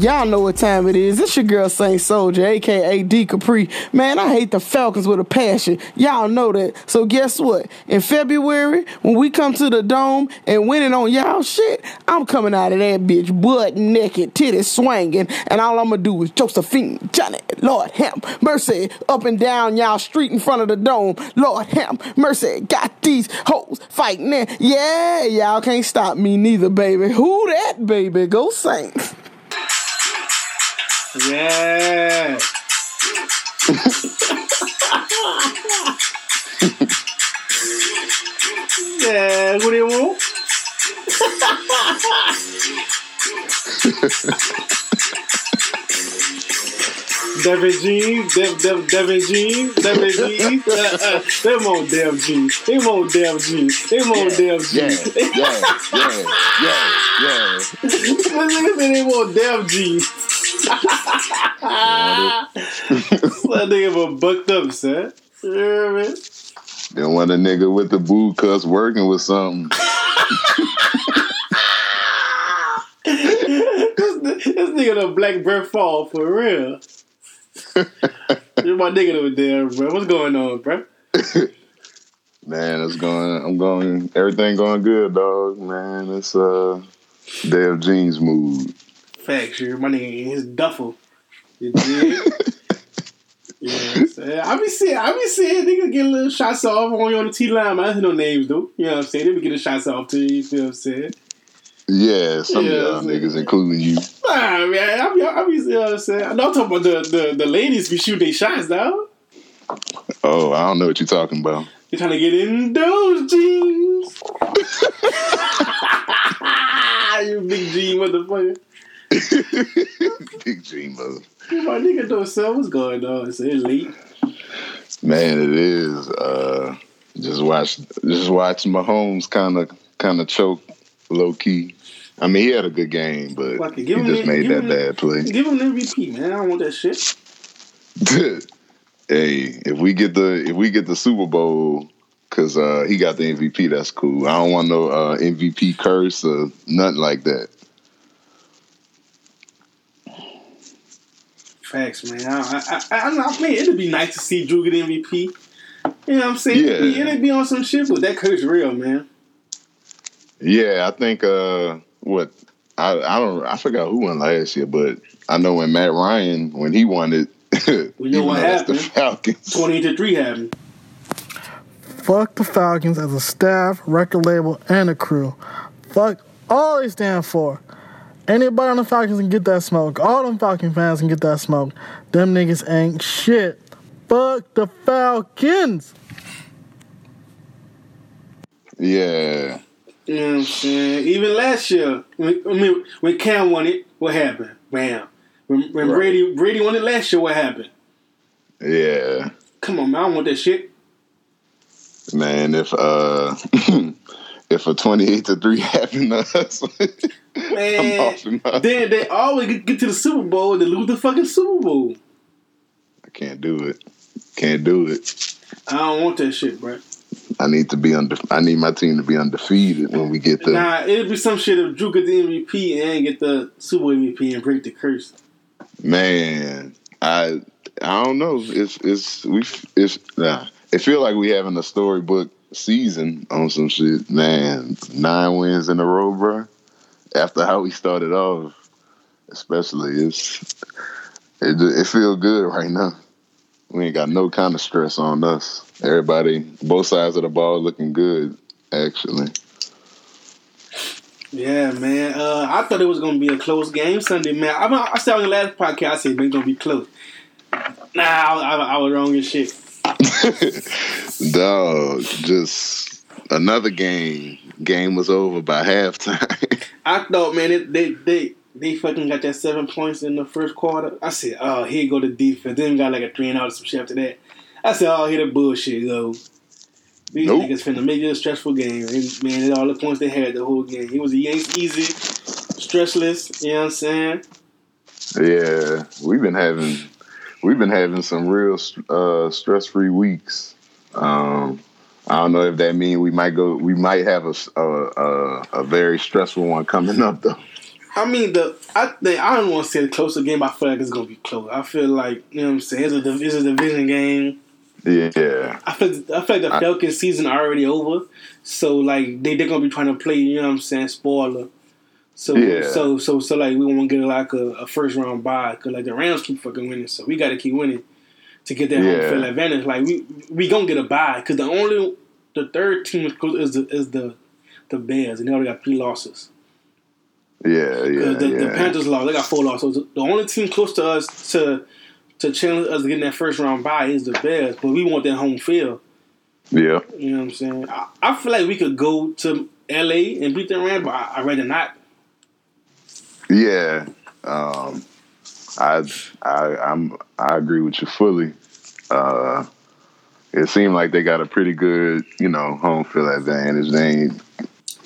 Y'all know what time it is. It's your girl Saint Soldier, aka D Capri. Man, I hate the Falcons with a passion. Y'all know that. So guess what? In February, when we come to the dome and winning on y'all shit, I'm coming out of that bitch butt naked, titties swinging, and all I'm gonna do is Josephine, Johnny, Lord Ham, Mercy, up and down y'all street in front of the dome. Lord Ham, Mercy, got these hoes fighting there. Yeah, y'all can't stop me neither, baby. Who that, baby? Go Saints. Yeah. yeah, who they want? Devin Jeans, Dev, Dev, Devin Jeans, Devin Jeans, uh, uh, them on Dev Jeans, them on Dev Jeans, them on Dev Yeah, Jeans. yeah, yeah, yeah, yeah. Look at them on Dev Jeans. That nigga was bucked up, son. You hear me? Then when a nigga with the boo cuss working with something. this, this nigga the black breath fall for real. You're my nigga over there, bro. What's going on, bro? Man, it's going. I'm going. Everything going good, dog. Man, it's uh, day of jeans mood. Facts, you my nigga in his duffel. You dig? yeah, so, I be seeing, I be seeing nigga get little shots off on you on the T line. I don't know names though. You know what I'm saying? They be getting shots off to you. You feel what I'm saying? Yeah, some Yeah, of y'all niggas, including you. Nah, man. I be, I be, you know what I'm saying? I'm not talking about the, the, the ladies be shooting their shots, though. Oh, I don't know what you're talking about. They trying to get in those jeans. you big G motherfucker. Big G mother. My nigga don't sell what's going on. It's late. Man, it is. Uh, just watch, just watch Mahomes kind of, kind of choke low key. I mean, he had a good game, but he just the- made that bad play. Give him an MVP, man. I don't want that shit. hey, if we get the if we get the Super Bowl, cause uh, he got the MVP, that's cool. I don't want no uh, MVP curse or nothing like that. Facts, man. I, I, I, I, I mean, it'd be nice to see Drew get MVP. You know what I'm saying? It'd, be, Yeah. it'd be on some shit, but that curse real, man. Yeah, I think uh, what I I don't I forgot who won last year, but I know when Matt Ryan when he won it, We know even what though that's the. Falcons. 20 to 3 happened. Fuck the Falcons as a staff, record label, and a crew. Fuck all they stand for. Anybody on the Falcons can get that smoke. All them Falcon fans can get that smoke. Them niggas ain't shit. Fuck the Falcons. Yeah, You know what I'm saying? Even last year, when, I mean, when Cam won it, what happened? Bam. When, when Right. Brady Brady won it last year, what happened? yeah, Come on, man. I don't want that shit. man. If uh, if a twenty eight to three happened to us, Man, off in my- then they always get, to the Super Bowl and they lose the fucking Super Bowl. I can't do it. Can't do it. I don't want that shit, bro. I need to be under. I need my team to be undefeated when we get there. Nah, it'd be some shit if Drew get the MVP and get the Super Bowl MVP and break the curse. Man, I I don't know. It's it's we it's nah. It feel like we having a storybook season on some shit. Man, nine wins in a row, bro. After how we started off, especially it's it it feel good right now. We ain't got no kind of stress on us. Everybody, both sides of the ball looking good. Actually, Yeah, man. Uh, I thought it was gonna be a close game Sunday, man. I, I said on the last podcast, I said it's gonna be close. Nah, I, I, I was wrong as shit. dog, just another game. Game was over by halftime. I thought, man, it, they they they fucking got that seven points in the first quarter. I said, oh, here go the defense. Then we got like a three and out or some shit after that. I said, oh, here the bullshit go. These Nope. niggas finna make it a stressful game. And, man, all the points they had the whole game. It was a Yanks easy, stressless. You know what I'm saying? Yeah, we've been having we've been having some real uh, stress free weeks. Um, I don't know if that means we might go. We might have a, a a, a very stressful one coming up though. I mean, the I think I don't want to say the closer game. But I feel like it's gonna be close. I feel like you know what I'm saying. It's a it's a division game. Yeah, I feel I feel like the I- Falcons season already over. So like they they're gonna be trying to play. You know what I'm saying? Spoiler. So Yeah. so so so like we want to get like a, a first round bye because like the Rams keep fucking winning. So we got to keep winning to get that home field advantage. Like we we gonna get a bye because the only the third team is close- is the is the the Bears and they already got three losses. yeah, yeah, the, yeah. the Panthers lost. They got four losses. So the only team close to us to to challenge us to getting that first round bye is the Bears. But we want that home field. yeah. You know what I'm saying? I, I feel like we could go to LA and beat the Rams, but I, I'd rather not. Yeah, um, I, I, I'm, I agree with you fully. Uh, it seemed like they got a pretty good, you know, home field advantage. They ain't,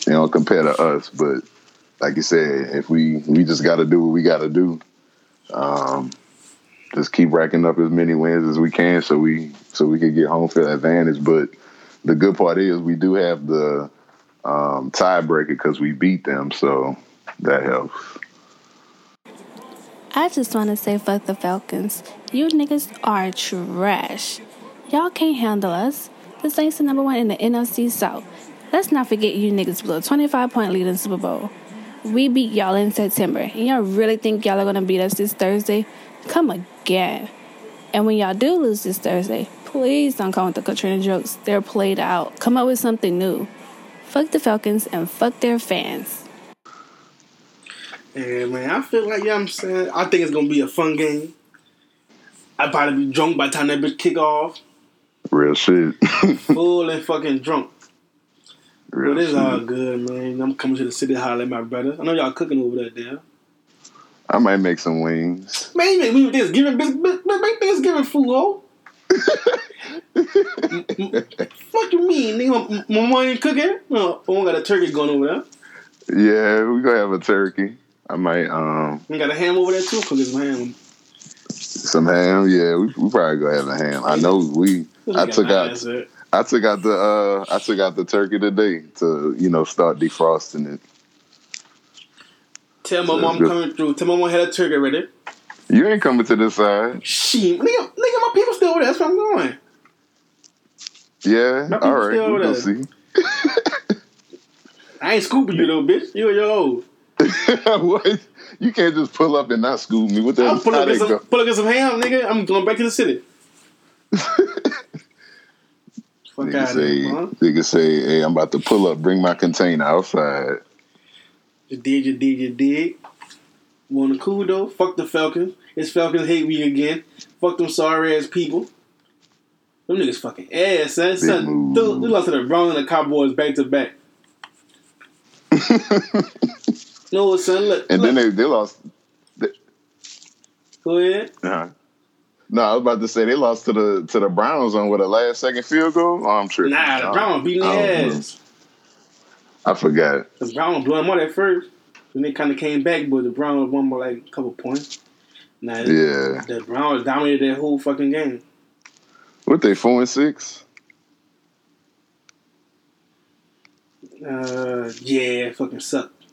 you know, compare to us, but like you said, if we we just got to do what we got to do, um, just keep racking up as many wins as we can, so we so we can get home field advantage. But the good part is we do have the um, tiebreaker because we beat them, so that helps. I just want to say fuck the Falcons. You niggas are trash. Y'all can't handle us. The Saints are number one in the NFC South. Let's not forget you niggas blew a 25 point lead in Super Bowl. We beat y'all in September, and y'all really think y'all are gonna beat us this Thursday? Come again. And when y'all do lose this Thursday, please don't come with the Katrina jokes. They're played out. Come up with something new. Fuck the Falcons and fuck their fans. And man, I feel like, you know what I'm saying? I think it's going to be a fun game. I'd probably be drunk by the time that bitch kick off. Real shit. Full and fucking drunk. Real But it's shit. all good, man. I'm coming to the city holler at my brother. I know y'all cooking over there, there. I might make some wings. Man, you make me with Thanksgiving, bitch, bitch, bitch, make Thanksgiving food, oh. Fuck you mean, nigga? My mom ain't cooking? No, I got a turkey going over there. Yeah, we gonna have a turkey. I might um We got a ham over there too. Cooking some ham. some ham. Yeah, we, we probably gonna have a ham. I know we. I took out it. I took out the uh I took out the turkey today to you know start defrosting it. Tell my mom coming through. Tell my mom I had a turkey ready. You ain't coming to this side. Shit, nigga, nigga, my people still over there. That's where I'm going. Yeah, all right. still We gonna see. I ain't scooping you though, bitch. You and your old. what? You can't just pull up and not scoop me. What the hell? pull up, some, go? pull up get some ham, nigga. I'm going back to the city. Fuck Nigga out of say, huh? nigga say, hey, I'm about to pull up, bring my container outside. You did, you did, you did. Want to cool though? Fuck the Falcons. It's Falcons hate week again. Fuck them sorry ass people. Them niggas fucking ass, son. son they lost to the Browns and the Cowboys back to back. No, look. And look. then they, they lost. Go ahead. Uh-huh. No, I was about to say they lost to the to the Browns on what a last second field goal. Oh, I'm tripping. Nah, the Browns beating I their ass. I forgot. The Browns blew them out at first. Then they kind of came back, but the Browns won by like a couple points. Nah, Yeah. the Browns dominated that whole fucking game. What they four and six? Uh, yeah, fucking sucked.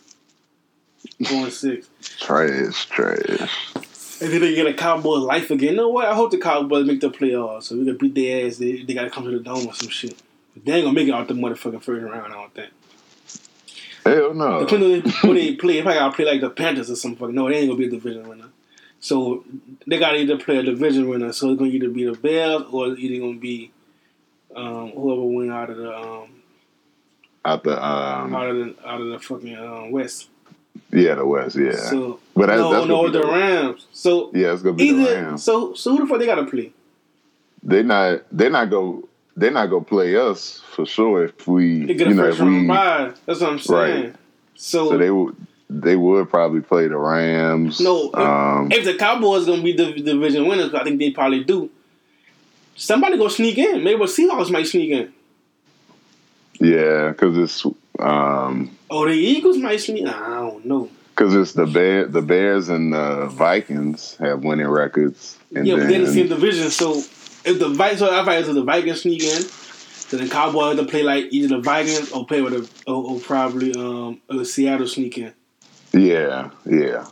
And six. Trash, trash. And then they get a Cowboy life again. You know what? I hope the Cowboys make the playoffs so we can beat their ass. They, they got to come to the dome or some shit. But they ain't gonna make it out the motherfucking first round. I don't think. Hell no. Depending on who they play, if I gotta play like the Panthers or some fucking no, they ain't gonna be a division winner. So they gotta either play a division winner. So it's gonna either be the Bears or it's either gonna be um, whoever win out of the um, Out the um, out of the out of the fucking um, West. Yeah, the West, yeah. So but that's, no, that's no, the Rams. So Yeah, it's gonna be the Rams. so so who the fuck they gotta play? They not they not go they not gonna play us for sure if we They get you know if we. That's what I'm saying. Right. So, so they would they would probably play the Rams. no, if- um, if the Cowboys gonna be the division winners, I think they probably do. Somebody gonna sneak in. Maybe the Seahawks might sneak in. yeah, because it's um, Oh, the Eagles might sneak. I don't know. Because it's the bear, the Bears and the Vikings have winning records. And yeah, but they're in the then- same division. So if the Vikings, so if the Vikings sneak in, then the Cowboys have to play like either the Vikings or play with a or, or probably um a Seattle sneak in. yeah, yeah.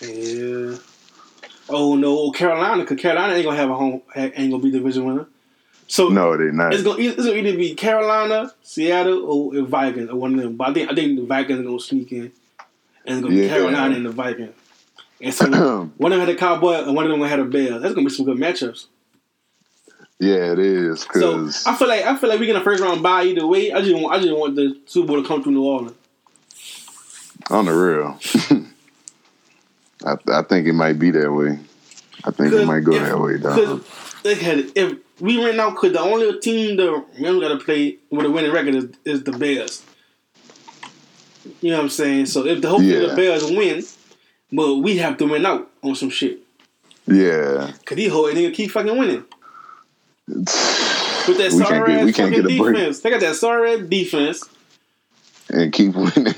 Yeah. Oh no, Carolina, because Carolina ain't gonna have a home, ain't gonna be division winner. So No, they're not. it's gonna, it's gonna either be Carolina, Seattle, or Vikings, or one of them. But I think I think the Vikings are gonna sneak in, and it's gonna be Carolina and the Vikings. And so one of them had a Cowboy, and one of them had a Bears. That's gonna be some good matchups. yeah, it is. So I feel like I feel like we get a first round bye either way. I just want I just want the Super Bowl to come through New Orleans. on the real, I, I think it might be that way. I think it might go if- that way, dog. they had if we win now, because the only team that we got to play with a winning record is, is the Bears. You know what I'm saying? So if the hopefully Yeah. the Bears win, but we have to win out on some shit. Yeah. Cause these whole nigga keep fucking winning. With that sorry ass fucking get a break. defense. They got that sorry ass defense. And keep winning.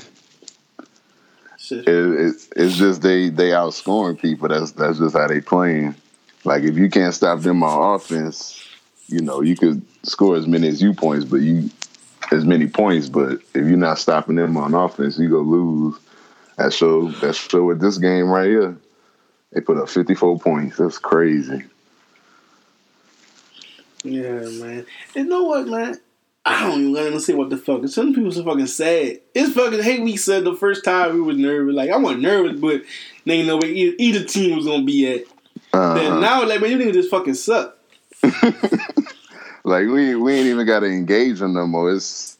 Shit. It, it, it's just they they outscoring people. That's that's just how they playing. Like if you can't stop them on offense, you know you could score as many as you points, but you as many points. But if you're not stopping them on offense, you go lose. That show that show with this game right here. They put up 54 points. That's crazy. Yeah, man. You know what, man? I don't even let say what the fuck. Some people so fucking sad. It's fucking hate week said the first time we was nervous. Like I wasn't nervous, but they know where either, either team was gonna be at. Then Uh, now like man, you niggas just fucking suck. like we we ain't even got to engage them no more. It's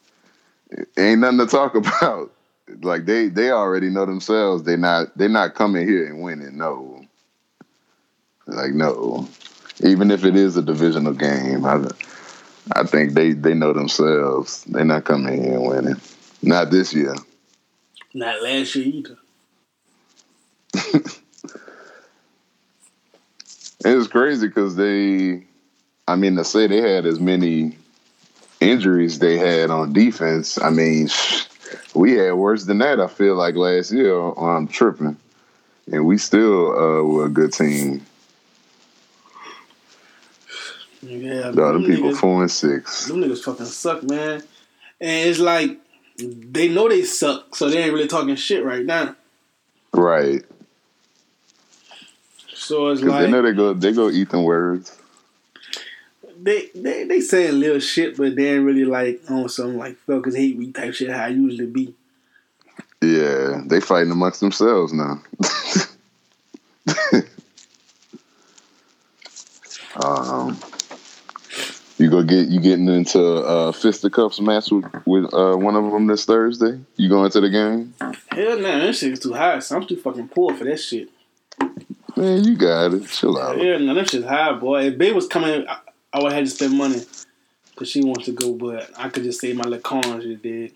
it ain't nothing to talk about. Like they they already know themselves. They not they not coming here and winning. No, like no. Even if it is a divisional game, I I think they they know themselves. They're not coming here and winning. Not this year. Not last year either. It's crazy because they, I mean, to say they had as many injuries they had on defense, I mean, we had worse than that. I feel like last year. I'm tripping, and we still uh, were a good team. Yeah, them people niggas- four and six. Them niggas fucking suck, man. And it's like they know they suck, so they ain't really talking shit right now. Right, So it's because like they know they go they go eat them words. They they they saying little shit, but they ain't really like on some like fuckers hate me type shit how I usually be. Yeah, they fighting amongst themselves now. um, you go get you getting into uh, fisticuffs match with, with uh, one of them this Thursday. You going to the game? Hell nah, that shit is too high. So I'm too fucking poor for that shit. Man, you got it. Chill out. Yeah, no, that shit's high, boy. If Babe was coming, I, would have had to spend money because she wants to go, but I could just save my coins just did.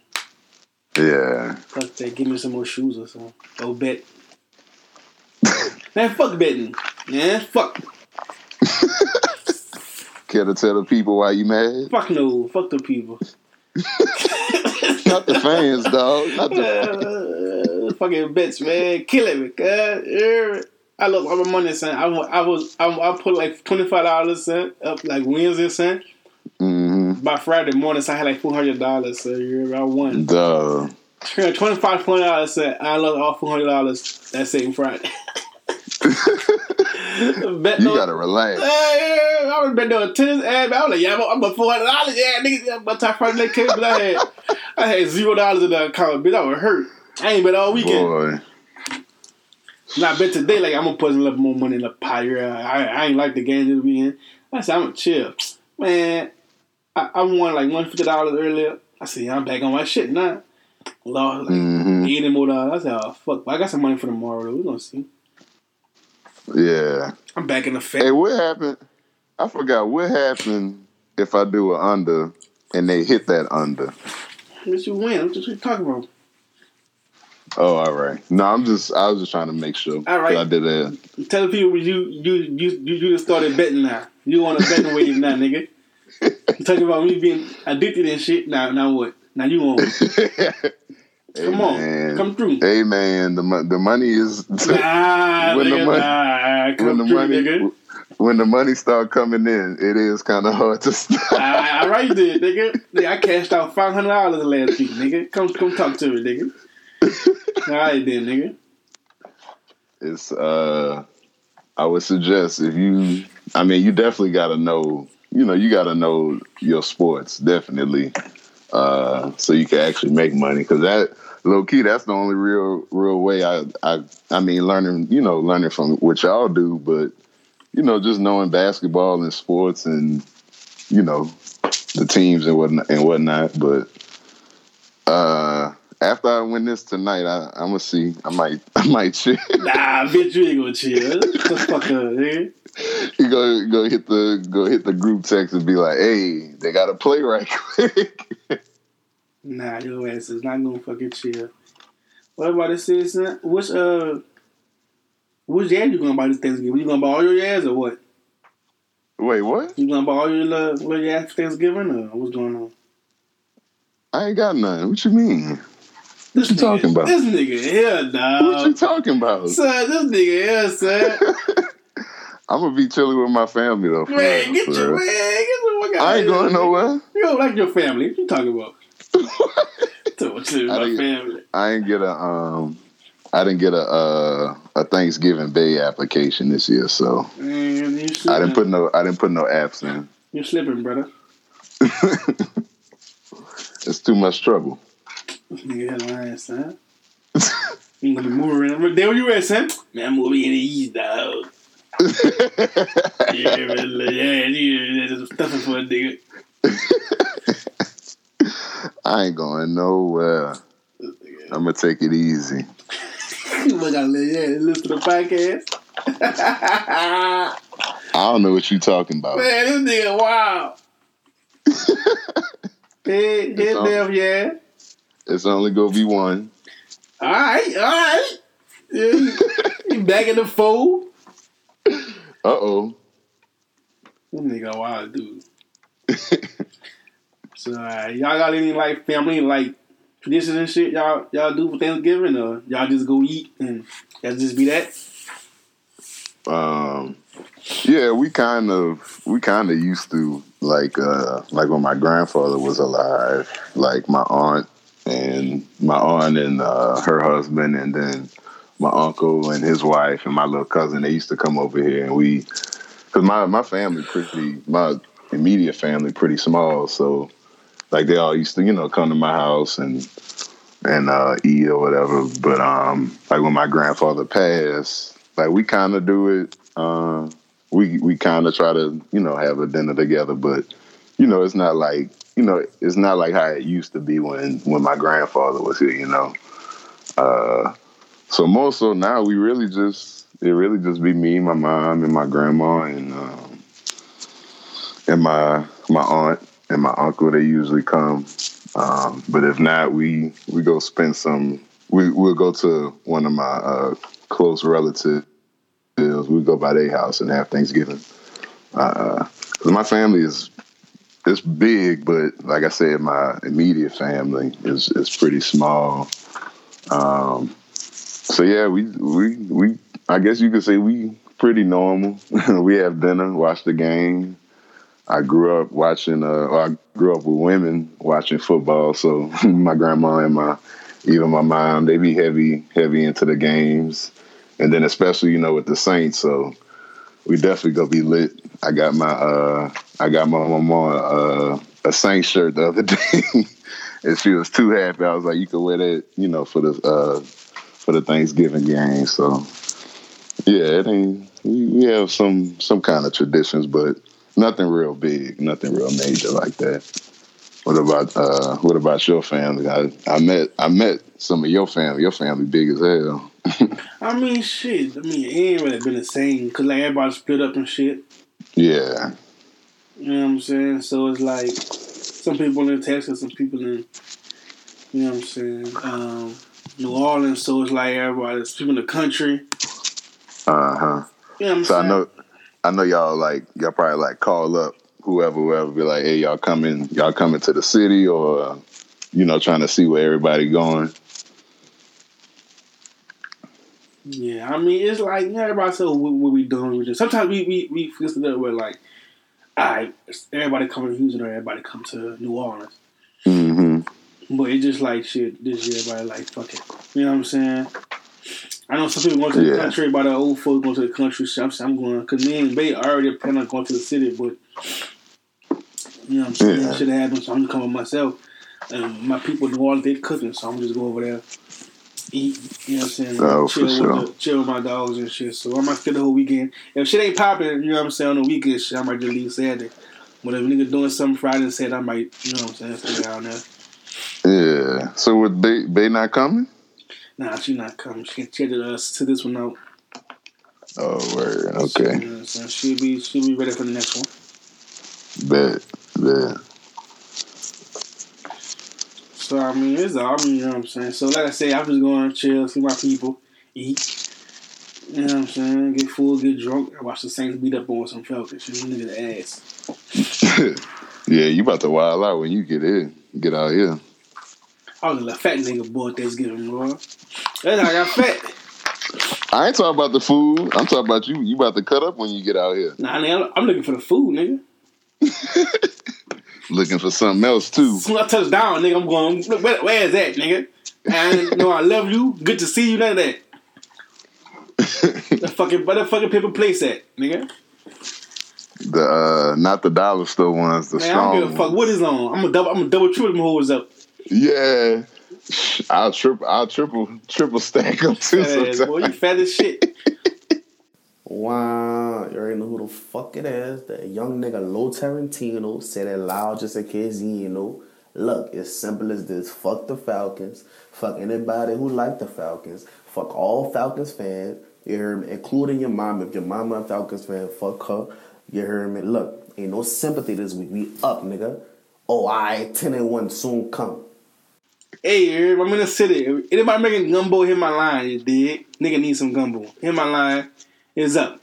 Yeah. Fuck that. Give me some more shoes or something. Go bet. Man, fuck betting. Man, fuck. Care to tell the people why you mad? Fuck no. Fuck the people. Not the fans, dog. Not the Uh, fucking bitch, man. Killing me, cuz. I lost all my money, son. I, I was, I, I put like $25, son, up like Wednesday, son. hmm By Friday morning, so I had like $400, so you I won. Duh. Twenty five twenty dollars set. I lost all four hundred dollars that same Friday. Bet You no- gotta relax. Hey, I was betting on tennis and I was like, yeah, I'm, I'm a four hundred dollars. Yeah, nigga, by the time Friday night came, but I had I had zero dollars in the account. Bitch, I was hurt. I ain't bet all weekend. Boy. Now I bet today, like I'm gonna put a little more money in the pot. I, I ain't like the game this weekend. I said I'm gonna chill, man. I, I won like one fifty dollars earlier. I said yeah, I'm back on my shit now. Lost like hmm eighty more dollars. I said oh fuck, but I got some money for tomorrow. Though. We gonna see. Yeah. I'm back in the Hey, what happened? I forgot what happened if I do an under and they hit that under. What you win? What you talking about? Oh, all right. No, I'm just I was just trying to make sure. All right. I did that. Tell the people you you you you, just started betting now. You on a betting wave now, nigga. You talking about me being addicted and shit. Now now what? Now you on? Come on, come through. Hey man, the mo- the money is Nah, when the money nah, come when the through, money nigga. when the money start coming in, it is kind of hard to stop. All right, nigga. Nigga, I cashed out five hundred dollars last week, nigga. Come, come talk to me, nigga. All right, then, nigga. It's uh, I would suggest if you, I mean, you definitely got to know, you know, you got to know your sports definitely, uh, so you can actually make money because that low key that's the only real real way I I I mean learning you know learning from what y'all do, but you know just knowing basketball and sports and you know the teams and whatnot and whatnot, but uh. After I win this tonight, I, I'm gonna see. I might, I might chill. Nah, bitch, you ain't gonna chill. Fuck up, nigga? you go go hit the go hit the group text and be like, "Hey, they got to play right quick." Nah, your ass is not gonna fucking chill. What about this citizen? Which uh, which jazz you gonna buy this Thanksgiving? You gonna buy all your jazz or what? Wait, what? You gonna buy all your little, little jazz for Thanksgiving or what's going on? I ain't got none. What you mean? This you nigga- talking about? This nigga here, dog. what you talking about? son, this nigga here, son. I'm gonna be chilling with my family though. man, get your man, get the fuck out I ain't going nowhere. You don't like your family. What you talking about? Talking I family. I ain't get a um. I didn't get a uh, a Thanksgiving Day application this year, so Man. I didn't put no I didn't put no apps in. You're slipping, brother. It's too much trouble. This nigga here lying, son. Be moving around. There you at, son? Man, I'm moving in the east, dog. Yeah, really, yeah, yeah, there's stuffing for a nigga. I ain't going nowhere. I'm gonna take it easy. You gotta yeah, listen to the podcast. I don't know what you talking about. Man, this nigga, wow. Hey, hit them, yeah. It's only gonna be one. All right, all right. Yeah, you, you back in the fold. Uh oh. This nigga, wild dude. so, uh, y'all got any like family like traditions and shit y'all y'all do for Thanksgiving, or y'all just go eat and that just be that? Um, yeah, we kind of we kind of used to like uh like when my grandfather was alive, like my aunt and my aunt and uh, her husband, and then my uncle and his wife and my little cousin. They used to come over here, and we because my my family pretty my immediate family pretty small, so like they all used to you know come to my house and and uh, eat or whatever. But um, like when my grandfather passed, like we kind of do it. Uh, we we kind of try to you know have a dinner together, but you know it's not like you know it's not like how it used to be when when my grandfather was here. You know, uh, so more so now we really just it really just be me, my mom, and my grandma, and um, and my my aunt and my uncle. They usually come. Um, but if not, we we go spend some. We we'll go to one of my uh, close relatives. We go by their house and have Thanksgiving. Uh, my family is it's big, but like I said, my immediate family is is pretty small. Um, so yeah, we we we. I guess you could say we pretty normal. we have dinner, watch the game. I grew up watching. Uh, I grew up with women watching football. So my grandma and my even my mom, they be heavy heavy into the games, and then especially you know with the Saints. So we definitely gonna be lit. I got my uh, I got my mama uh, a Saints shirt the other day, and she was too happy. I was like, you can wear that, you know, for the uh, for the Thanksgiving game. So yeah, it ain't. We have some some kind of traditions, but nothing real big, nothing real major like that. What about uh what about your family? I I met I met some of your family. Your family big as hell. I mean, shit. I mean, it ain't really been the same because like everybody split up and shit. Yeah. You know what I'm saying? So it's like some people in Texas, some people in, you know what I'm saying, um, New Orleans. So it's like everybody, people in the country. Uh huh. You know what I'm So saying? I know I know y'all like y'all probably like call up whoever whoever be like, hey y'all coming y'all coming to the city or you know trying to see where everybody going. Yeah, I mean, it's like yeah, everybody says what, what we doing. We just sometimes we we we feel that we're like, all right, everybody coming to Houston or everybody come to New Orleans. Mm-hmm. But it's just like shit. This year, everybody like fuck it. You know what I'm saying? I know some people going to the Yeah. country, but the old folks going to the country. So I'm, I'm going because me and Bay already plan on going to the city, but you know what I'm saying? Yeah. Shit happened, so I'm just coming myself. And my people New Orleans, they cooking, so I'm just go over there, eat. You know what I'm saying? Oh, for chill sure. with the, chill with my dogs and shit. So I might stay the whole weekend. If shit ain't popping, you know what I'm saying on the weekend, shit, I might just leave Saturday. But if a nigga doing something Friday and Saturday, I might, you know what I'm saying, stay down there. Yeah. So with Bay, Bay not coming? Nah, she not coming. She can check us to this one out. Oh, word. You Okay. know what I'm? She'll be she'll be ready for the next one. Bet. Bet. So I mean it's all I mean, you know what I'm saying? So like I say, I'm just going to chill, see my people, eat. You know what I'm saying? Get full, get drunk, and watch the Saints beat up on some Falcons. Shit, nigga ass. yeah, you about to wild out when you get in. Get out here. I was a fat nigga boy at Thanksgiving, bro. That's how I got fat. I ain't talking about the food. I'm talking about you. You about to cut up when you get out here. Nah, nigga, I'm looking for the food, nigga. Looking for something else too. As soon as I touch down, nigga, I'm going, look, where, where is that, nigga? And you know I love you. Good to see you, none of that. The fucking where the fucking paper place at, nigga? The uh not the dollar store ones, the Man, I don't give a fuck what is on. I'm a double I'm a double triple them hoes up. Yeah. I'll triple I'll triple triple stack them too boy, you fat as shit. Wow, you already know who the fuck it is. The young nigga Low Tarantino said it loud just in case you know. Look, it's simple as this. Fuck the Falcons. Fuck anybody who like the Falcons. Fuck all Falcons fans. You heard me? Including your mom. If your mama a Falcons fan, fuck her. You hear me? Look, ain't no sympathy this week. We up, nigga. Oh, I 10 and 1 soon come. Hey, I'm in the city. Anybody making gumbo, hit my line, you dig? Nigga need some gumbo. Hit my line. It's up.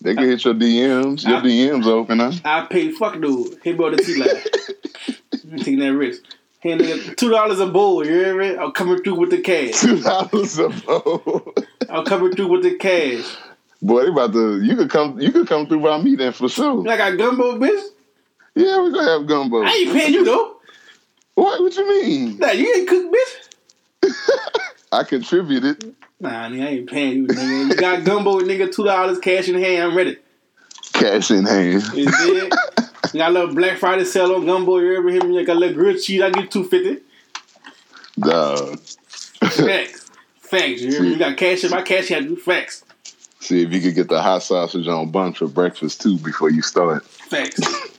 They can hit your DMs. Your I- DMs open, huh? I pay fuck dude. Hit me on the T line. Taking that risk. Hey nigga, two dollars a bowl, you hear me? I'm coming through with the cash. Two dollars a bowl. I'm coming through with the cash. Boy, they about to you could come you could come through by me then for sure. I got gumbo, bitch. Yeah, we're gonna have gumbo. I ain't paying you though. What what you mean? Nah, you ain't cook, bitch. I contributed. Nah, nigga, I ain't paying you, nigga. You got gumbo, nigga, two dollars cash in hand. I'm ready. Cash in hand. You got a little Black Friday sale on gumbo. You ever hear me? Got a little grilled cheese. I get two fifty. Dog. Facts, facts. You hear me? You got cash in my cash. had to do facts, See if you could get the hot sausage on bun for breakfast too before you start. facts.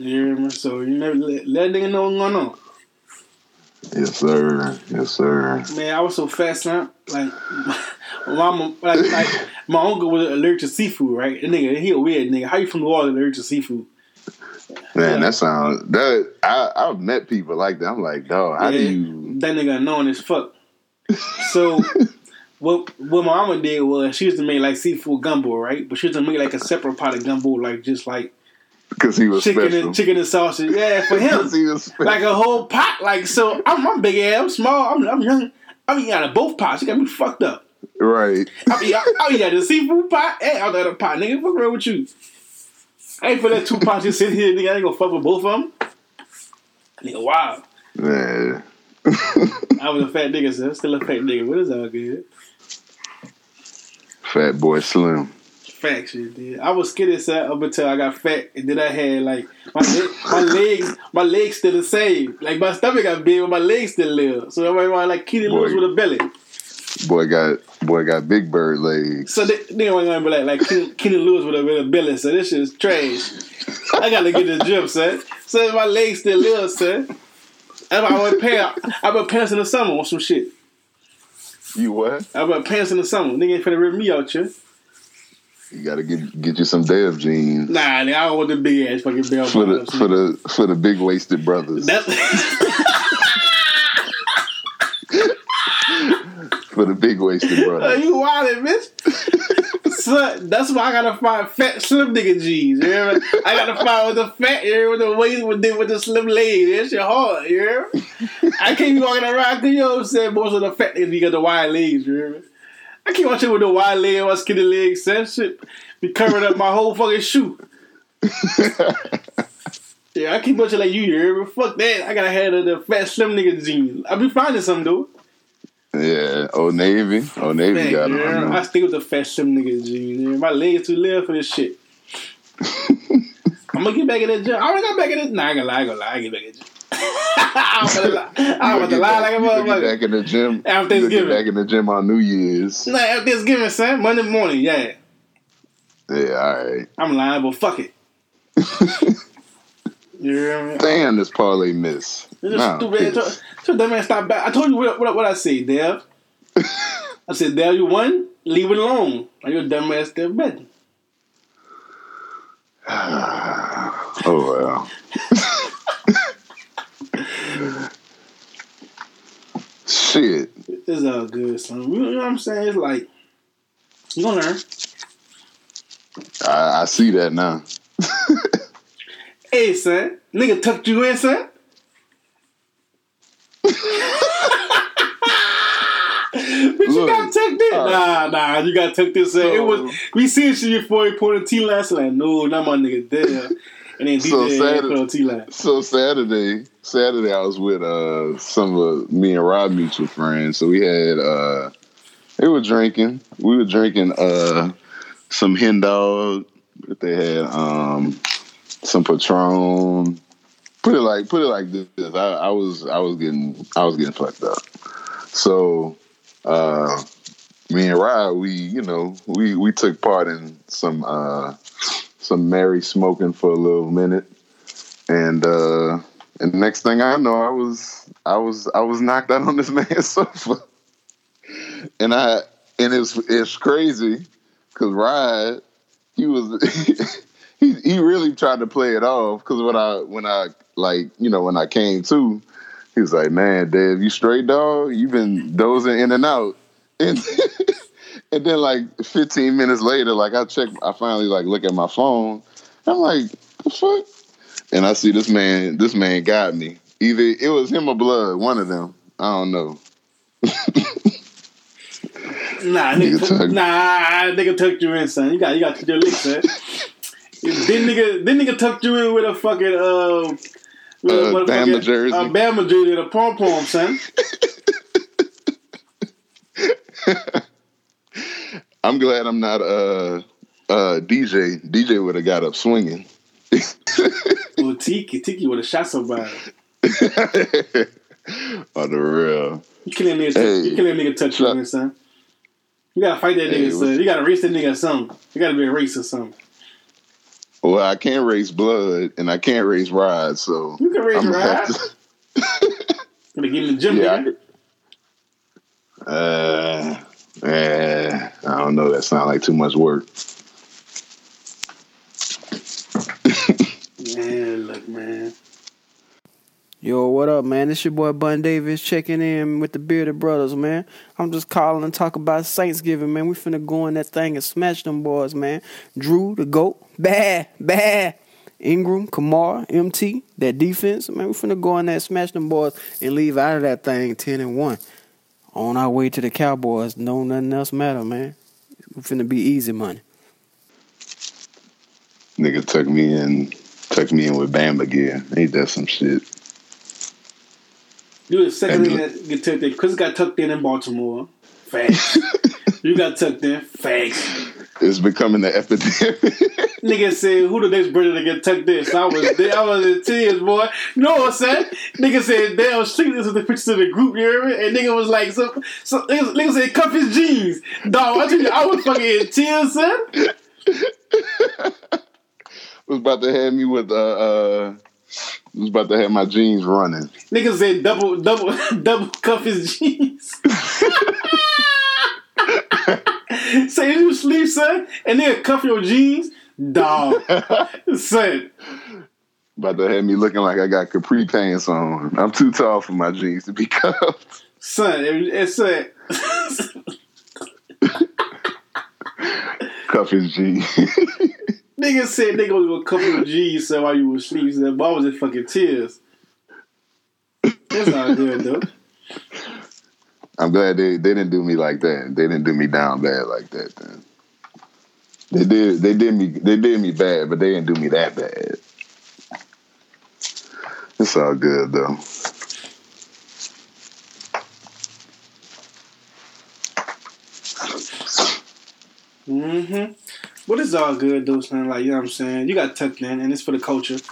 You hear me? So you never let, let a nigga know what's going on. Yes, sir. Yes, sir. Man, I was so fast son. Like, my mama, like, like my uncle was allergic to seafood, right? And nigga, he a weird nigga. How you from New Orleans allergic to seafood? Man, that sounds that I I've met people like that. I'm like, dog, how do Yeah, you That nigga annoying as fuck. So, what what my mama did was she used to make like seafood gumbo, right? But she used to make like a separate pot of gumbo, like just like because he was chicken special. and chicken and sausage. Yeah, for him, he was special. like a whole pot. Like so, I'm, I'm big ass, I'm small, I'm, I'm young. I'm eating out of both pots. You got me fucked up. right. I mean, I, I eat out of the seafood pot and out of the pot, nigga. What's wrong with you? I ain't for that two pots just sit here, nigga. I ain't gonna fuck with both of them. Nigga, wow. Man. I was a fat nigga, so I'm still a fat nigga. What is all good? Fat boy slim. Shit, dude. I was skinny set up until I got fat, and then I had like my leg, my legs, my legs still the same. Like my stomach got big, but my legs still little. So everybody want like Boy. Lewis with a belly. Boy got boy got big bird legs. So they, they want to be like like Kenny, Kenny Lewis with a, with a belly. So this shit is trash. I gotta get the gym, son. So my legs still little, son. I wear pants. I wear pants in the summer on some shit. You what? I wear pants in the summer. Nigga ain't finna rip me out, here. You gotta get get you some Dev jeans Nah, nigga, I don't want the big ass fucking bell for the for the for the big waisted brothers. That's for the big waisted brothers. you wildin', bitch. Son, that's why I gotta find fat slim nigga jeans. You hear me? I gotta find with the fat, you hear with the waist, with the, with the slim legs. That shit hard, you know? I can't be walking around, you know what I'm saying? Most of the fat niggas, you got the wide legs, you hear me? I can't watch it with the wide leg or skinny legs. That shit be covering up my whole fucking shoe. yeah, I keep watching like you here, but fuck that. I gotta have the, the fat slim nigga jeans. I be finding some though. Yeah, Old Navy. Old Navy Man, got them. I stick with the fat slim nigga jeans. Yeah. My legs too little for this shit. I'm gonna get back in that gym. I already got back in it. Nah, I ain't gonna lie, I ain't gonna lie. I get back in the gym. I'm gonna lie. I'm about to lie like a gonna motherfucker. back in the gym. After gonna Thanksgiving. Back in the gym on New Year's. Nah, after Thanksgiving, son. Monday morning, yeah. Yeah, all right. I'm lying, but fuck it. you hear me? Damn, this parlay miss. Just Nah, stupid. I told, told that man stop back. I told you what, what, what I say, Dev. I said, Dev, you won. Leave it alone. Are you a dumbass still betting? oh well. Shit. It's all good, son. You know what I'm saying? It's like you gonna learn. I, I see that now. Hey, son, nigga tucked you in, son. but you got tucked in. uh, nah, nah, you got tucked in, son. it so- was we seen shit before he put a T last So like, no, not my nigga there. And then So DJ sad- put on So Saturday, Saturday I was with uh some of me and Rob mutual friends. So we had uh they were drinking. We were drinking uh some hen dog. They had um some Patron. Put it like put it like this. I, I was I was getting I was getting fucked up. So uh me and Rob, we you know we we took part in some uh some Mary smoking for a little minute. And uh and next thing I know, I was I was I was knocked out on this man's sofa, and I and it's it's crazy because Rod he was he he really tried to play it off because when I when I like you know when I came to, he was like, "Man, Dave, you straight dog? You've been dozing in and out," and and then like 15 minutes later, like I check, I finally like look at my phone. I'm like, what the fuck? And I see this man, this man got me. Either it was him or blood, one of them. I don't know. Nah, Nigga nigga, tucked- nah, nigga tucked you in, son. You got you got your lick, son. then nigga, then nigga tucked you in with a fucking uh, with Uh, motherfucking- Bama jersey. a Bama jersey, and a pom pom, son. I'm glad I'm not uh uh DJ. DJ would have got up swinging. Well, Tiki, Tiki would have shot somebody. On the real. You killing nigga, Hey. you killing nigga touch you son. You gotta fight that Hey, nigga, son. You gotta race that nigga or something. You gotta be a race or something. Well, I can't raise blood and I can't raise rod, so You can raise I'm your gonna ride. have to- Gonna get in the gym, Yeah, I nigga. could- Uh, eh, I don't know. That sounds like too much work. Man, look, man. Yo, what up, man? It's your boy Bun Davis checking in with the Bearded Brothers, man. I'm just calling and talk about Thanksgiving, man. We finna go in that thing and smash them boys, man. Drew, the GOAT, bad, bad. Ingram, Kamara, MT, that defense, man. We finna go in there and smash them boys and leave out of that thing 10 and 1. On our way to the Cowboys, no nothing else matter, man. We finna be easy money. Nigga took me in, took me in with Bama gear. Ain't that some shit? You the second And thing that get tucked in. Chris got tucked in in Baltimore. Facts. you got tucked in. Facts. It's becoming an epidemic. Nigga said, who the next brother to get tucked this?" I was there. I was in tears, boy. You know what I'm saying? Nigga said, damn, street, this is the pictures of the group, you hear me? And nigga was like, so, so nigga, nigga said, cuff his jeans. Dog, I you, I was fucking in tears, son. was about to have me with uh, uh was about to have my jeans running. Nigga said, double, double, double cuff his jeans. Say you sleep, son, and then cuff your jeans. Dog. son. About to have me looking like I got capri pants on. I'm too tall for my jeans to be cuffed. Son, it, it Cuff his jeans. nigga said nigga was gonna cuff your jeans son, while you were asleep. Son, but I was in fucking tears. That's not good though. I'm glad they, they didn't do me like that. They didn't do me down bad like that. Then they did they did me they did me bad, but they didn't do me that bad. It's all good though. Mm-hmm. But it's all good though, son. Like, you know what I'm saying? You got tucked in and it's for the culture.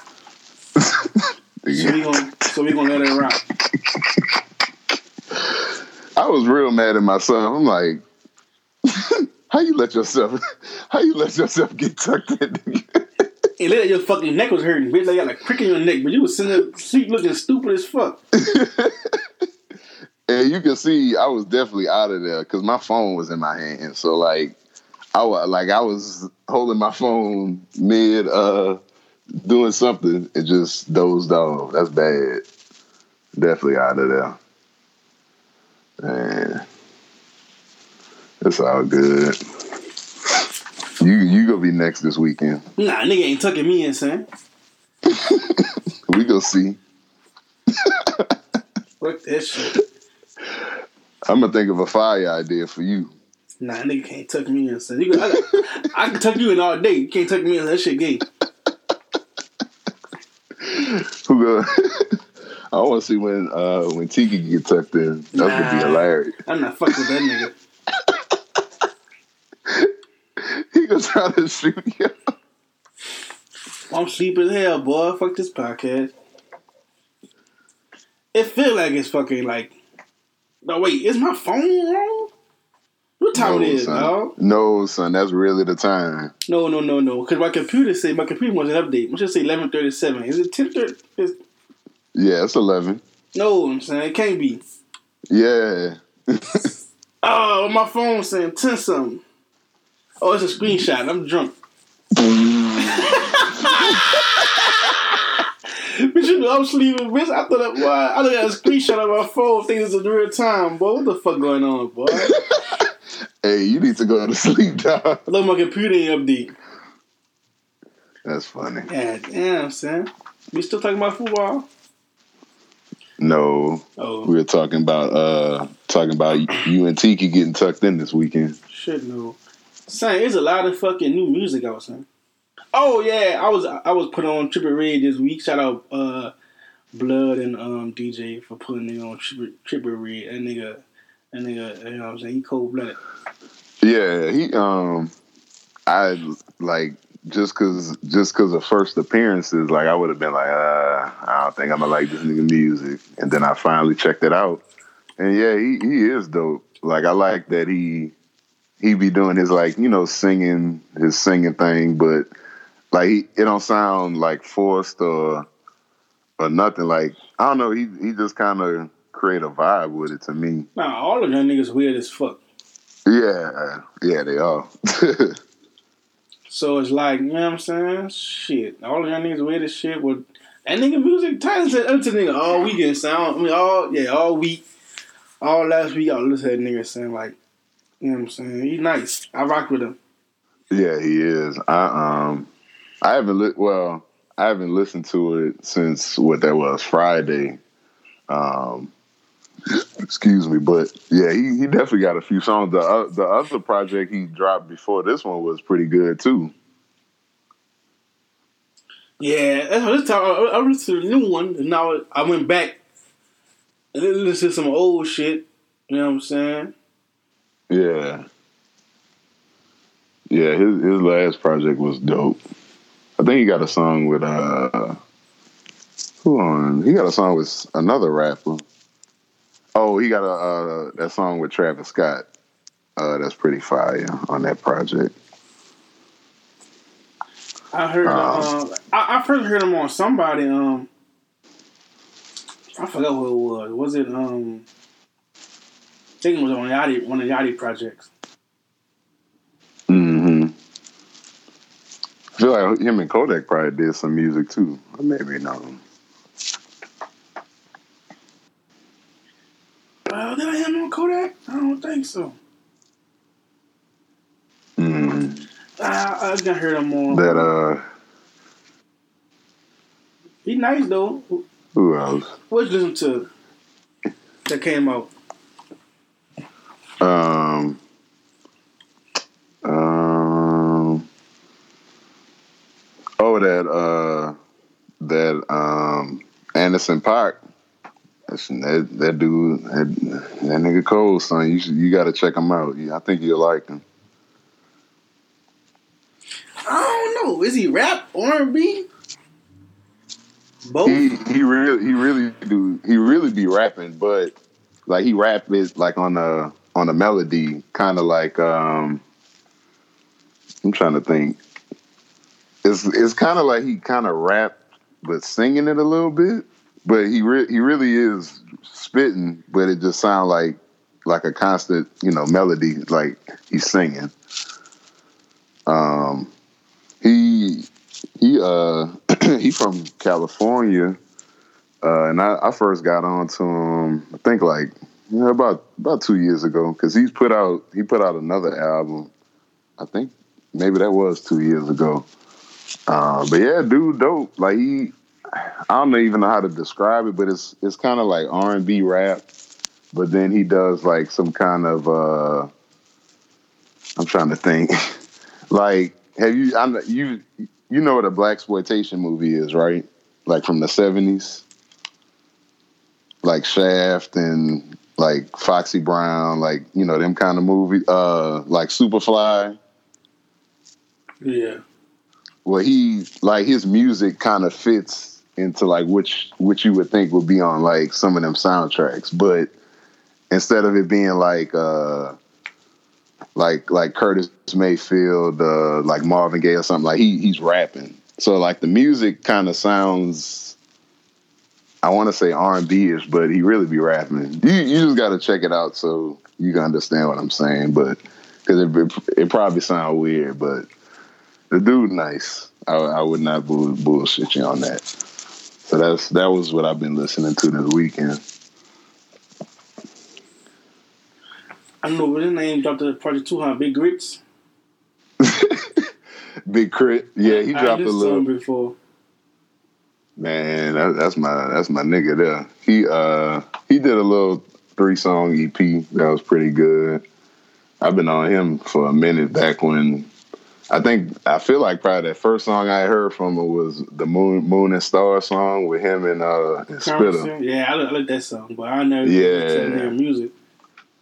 So we gonna so we gonna let it rock. I was real mad at myself. I'm like, how you let yourself how you let yourself get tucked in? Looked like your fucking neck was hurting, bitch. Like you got like prick in your neck, but you was sitting there sleep looking stupid as fuck. and you can see I was definitely out of there because my phone was in my hand. So like I was like I was holding my phone mid uh doing something and just dozed off. That's bad. Definitely out of there. Man. It's all good. You you gonna be next this weekend. Nah, nigga ain't tucking me in, son. We go see. Fuck that shit. I'm gonna think of a fire idea for you. Nah, nigga can't tuck me in, son. You, I, got- I can tuck you in all day. You can't tuck me in. That shit gay. Who go? I want to see when uh when Tiki get tucked in. That's gonna be Nah. hilarious. I'm not fucking with that nigga. He gonna try to shoot you. I'm sleep as hell, boy. Fuck this podcast. It feel like it's fucking like. No, wait, is my phone wrong? What time it is, son. dog? No, son, that's really the time. No, no, no, no. Because my computer say my computer wants an update. Let's just say eleven thirty seven. Is it ten thirty? Yeah, it's eleven. no, I'm saying it can't be. Yeah. Oh, my phone saying ten something. Oh, it's a screenshot. I'm drunk. But you know, I'm sleeping, bitch. I thought that, boy, I look at a screenshot of my phone, thinking it's in real time, boy. What the fuck going on, boy? Hey, you need to go to sleep, dog. I love my computer ain't update. That's funny. God damn, son. We still talking about football? No, Oh, we were talking about uh talking about you and Tiki getting tucked in this weekend. shit, no. Son, there's a lot of fucking new music out, son. Oh yeah, I was I was put on Trippie Redd this week. Shout out uh Blood and um DJ for putting me on Triple, Trippie Redd. That nigga, that nigga, you know what I'm saying? He cold blooded. Yeah, he um I like just cause just cause of first appearances, like I would have been like, uh, I don't think I'm gonna like this nigga music. And then I finally checked it out. And yeah, he, he is dope. Like I like that he he be doing his like, you know, singing his singing thing, but like he, it don't sound like forced or or nothing. Like I don't know, he he just kinda create a vibe with it to me. Nah, all of them niggas weird as fuck. Yeah, yeah, they are. So it's like, you know what I'm saying? Shit. All of y'all niggas weird as shit. Well, that nigga music, Titan said unto nigga all weekend sound. I mean, all, yeah, all week. All last week, I listened to that nigga saying, like, you know what I'm saying? He nice. I rock with him. Yeah, he is. I um, I haven't li- well, I haven't listened to it since what that was Friday. Um, excuse me, but yeah, he, he definitely got a few songs. The uh, the other project he dropped before this one was pretty good too. Yeah, that's what this time. I, I listened to the new one, and now I went back and then listened to some old shit. You know what I'm saying? Yeah, yeah. His his last project was dope. I think he got a song with uh, who on? He got a song with another rapper. Oh, he got a uh, that song with Travis Scott. Uh, that's pretty fire on that project. I heard. Um, Uh, I, I first heard him on somebody. Um, I forgot who it was. Was it? Um, I think it was on Yachty, one of the Yachty projects. hmm I feel like him and Kodak probably did some music too. Or maybe not. Uh, did I hear him on Kodak? I don't think so. Mm. I, I just heard him more. That uh, He nice though. who else? What's listen to that came out? Um, um, oh, that uh, that um, Anderson .Paak. That's, that that dude, that, that nigga Cole, son. You should, you got to check him out. Yeah, I think you'll like him. I don't know. Is he rap R and B? Both. He he really he really do he really be rapping, but like he rap is like on a on a melody, kind of like um. I'm trying to think. It's it's kind of like he kind of rap, but singing it a little bit. But he re- he really is spitting, but it just sounds like like a constant, you know, melody, like he's singing. Um, he he uh he from California, uh, and I, I first got on to him. I think like you know, about about two years ago because he's put out he put out another album. I think maybe that was two years ago. Uh, but yeah, dude, dope. Like he, I don't even know how to describe it, but it's it's kind of like R and B rap. But then he does like some kind of uh, I'm trying to think. like, have you? I'm you. You know what a black exploitation movie is, right? Like from the '70s, like Shaft and like Foxy Brown, like you know them kind of movie. Uh, like Superfly. Yeah. Well, he like his music kind of fits into like which which you would think would be on like some of them soundtracks, but instead of it being like uh like like Curtis Mayfield, uh like Marvin Gaye or something, like he he's rapping. So like the music kind of sounds I want to say R and B ish, but he really be rapping. You you just got to check it out so you can understand what I'm saying. But because it, it, it probably sound weird, but the dude nice. I, I would not bull, bullshit you on that. So that's that was what I've been listening to this weekend. I don't know what his name dropped the Project Two Hundred Big Grits. Big K.R.I.T., yeah, he I dropped a little. before. Man, that, that's my that's my nigga there. He uh he did a little three song EP that was pretty good. I've been on him for a minute back when I think I feel like probably that first song I heard from him was the Moon Moon and Star song with him and uh and Spitta. Yeah, I like, I like that song, but I never Yeah. listened to their music.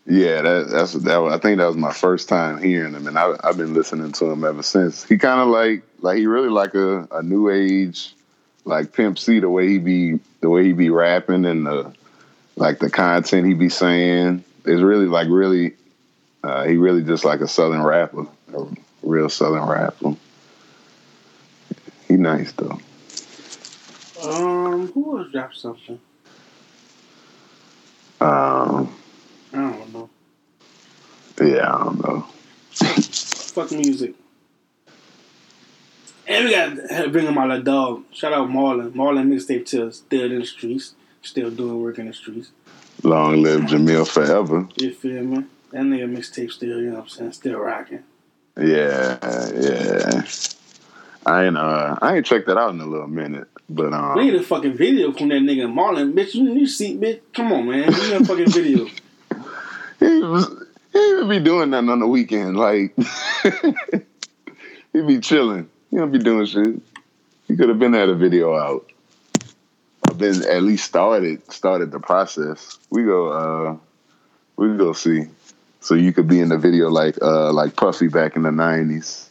Yeah, that, that's that. Was, I think that was my first time hearing him, and I, I've been listening to him ever since. He kind of like like he really like a, a new age like Pimp C the way he be the way he be rapping and the like the content he be saying is really like really uh, he really just like a southern rapper, real southern rapper. He nice though. Um, who else dropped something? Um, I don't know. yeah, I don't know. Fuck music. And we got to bring him out like dog. Shout out Marlon. Marlon mixtape till still in the streets. Still doing work in the streets. Long live Jamil forever. You feel me? That nigga mixtape still, you know what I'm saying, still rocking. Yeah, yeah. I ain't uh I ain't checked that out in a little minute, but um We need a fucking video from that nigga Marlon, bitch. You, you see, bitch. Come on, man. We need a fucking video. he was he would be doing nothing on the weekend. Like he'd be chilling. He don't be doing shit. He could have been had a video out. I've been at least started started the process. We go uh we go see. So you could be in the video like uh like Puffy back in the nineties.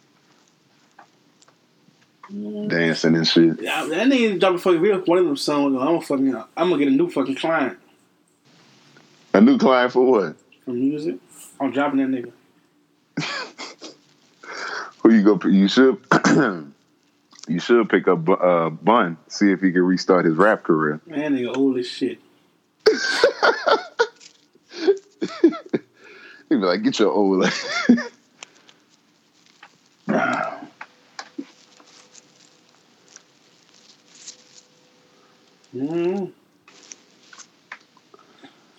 Dancing and shit. Yeah, that nigga drop a fucking video for one of them songs. I'm gonna fucking, I'm gonna get a new fucking client A new client for what? for music. I'm dropping that nigga. Who you go? You should. you should pick up uh, Bun. See if he can restart his rap career. Man, that nigga old as shit. He'd be like, "Get your old." Mm.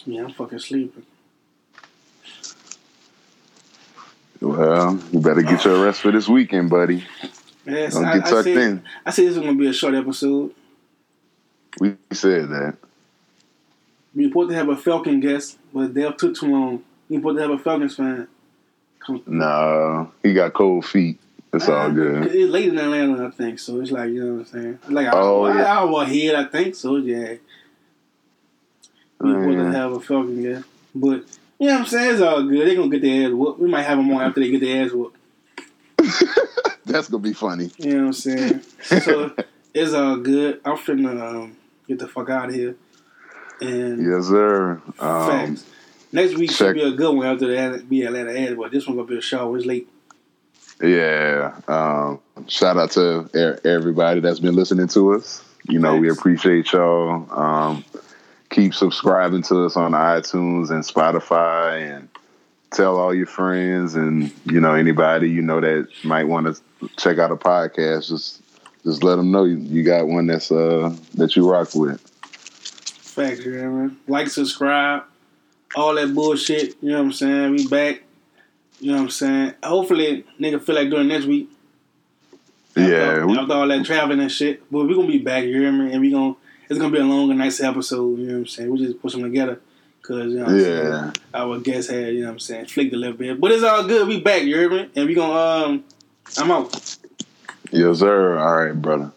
Yeah, I'm fucking sleeping. well, you better get your rest for this weekend, buddy. Yes, Don't I, get I tucked said, in. I said this was gonna be a short episode. We said that. We were supposed to have a Falcon guest, but they took too long. You supposed to have a Falcons fan. Come Nah, he got cold feet. It's all good. It's late in Atlanta, I think. So it's like you know what I'm saying. Like Oh, oh, yeah. yeah. hour ahead, I think. So yeah, we to Man. have a Falcon game, but you know what I'm saying. It's all good. They're gonna get their ass whooped. We might have them on after they get their ass whooped. That's gonna be funny. You know what I'm saying? so it's all good. I'm finna um, get the fuck out of here. And Yes, sir. Um, facts. Next week check- should be a good one after the be Atlanta ad, but this one gonna be a show. It's late. yeah. Um, shout out to everybody that's been listening to us. You know, we appreciate y'all. Um, keep subscribing to us on iTunes and Spotify and tell all your friends and you know anybody you know that might want to check out a podcast just just let them know you, you got one that's uh that you rock with Facts, you know what I mean? Like, subscribe, all that bullshit. You know what I'm saying? We back. You know what I'm saying? Hopefully, nigga feel like doing next week. After, yeah we- after all that traveling and shit. But we gonna be back, you hear me? And we gonna it's gonna be a long and nice episode. You know what I'm saying? We just put them together. Cause you know what I'm saying? yeah our guest had, you know what I'm saying, flicked a little bit. But it's all good. We back, you hear me? And we gonna um I'm out. yes sir all right brother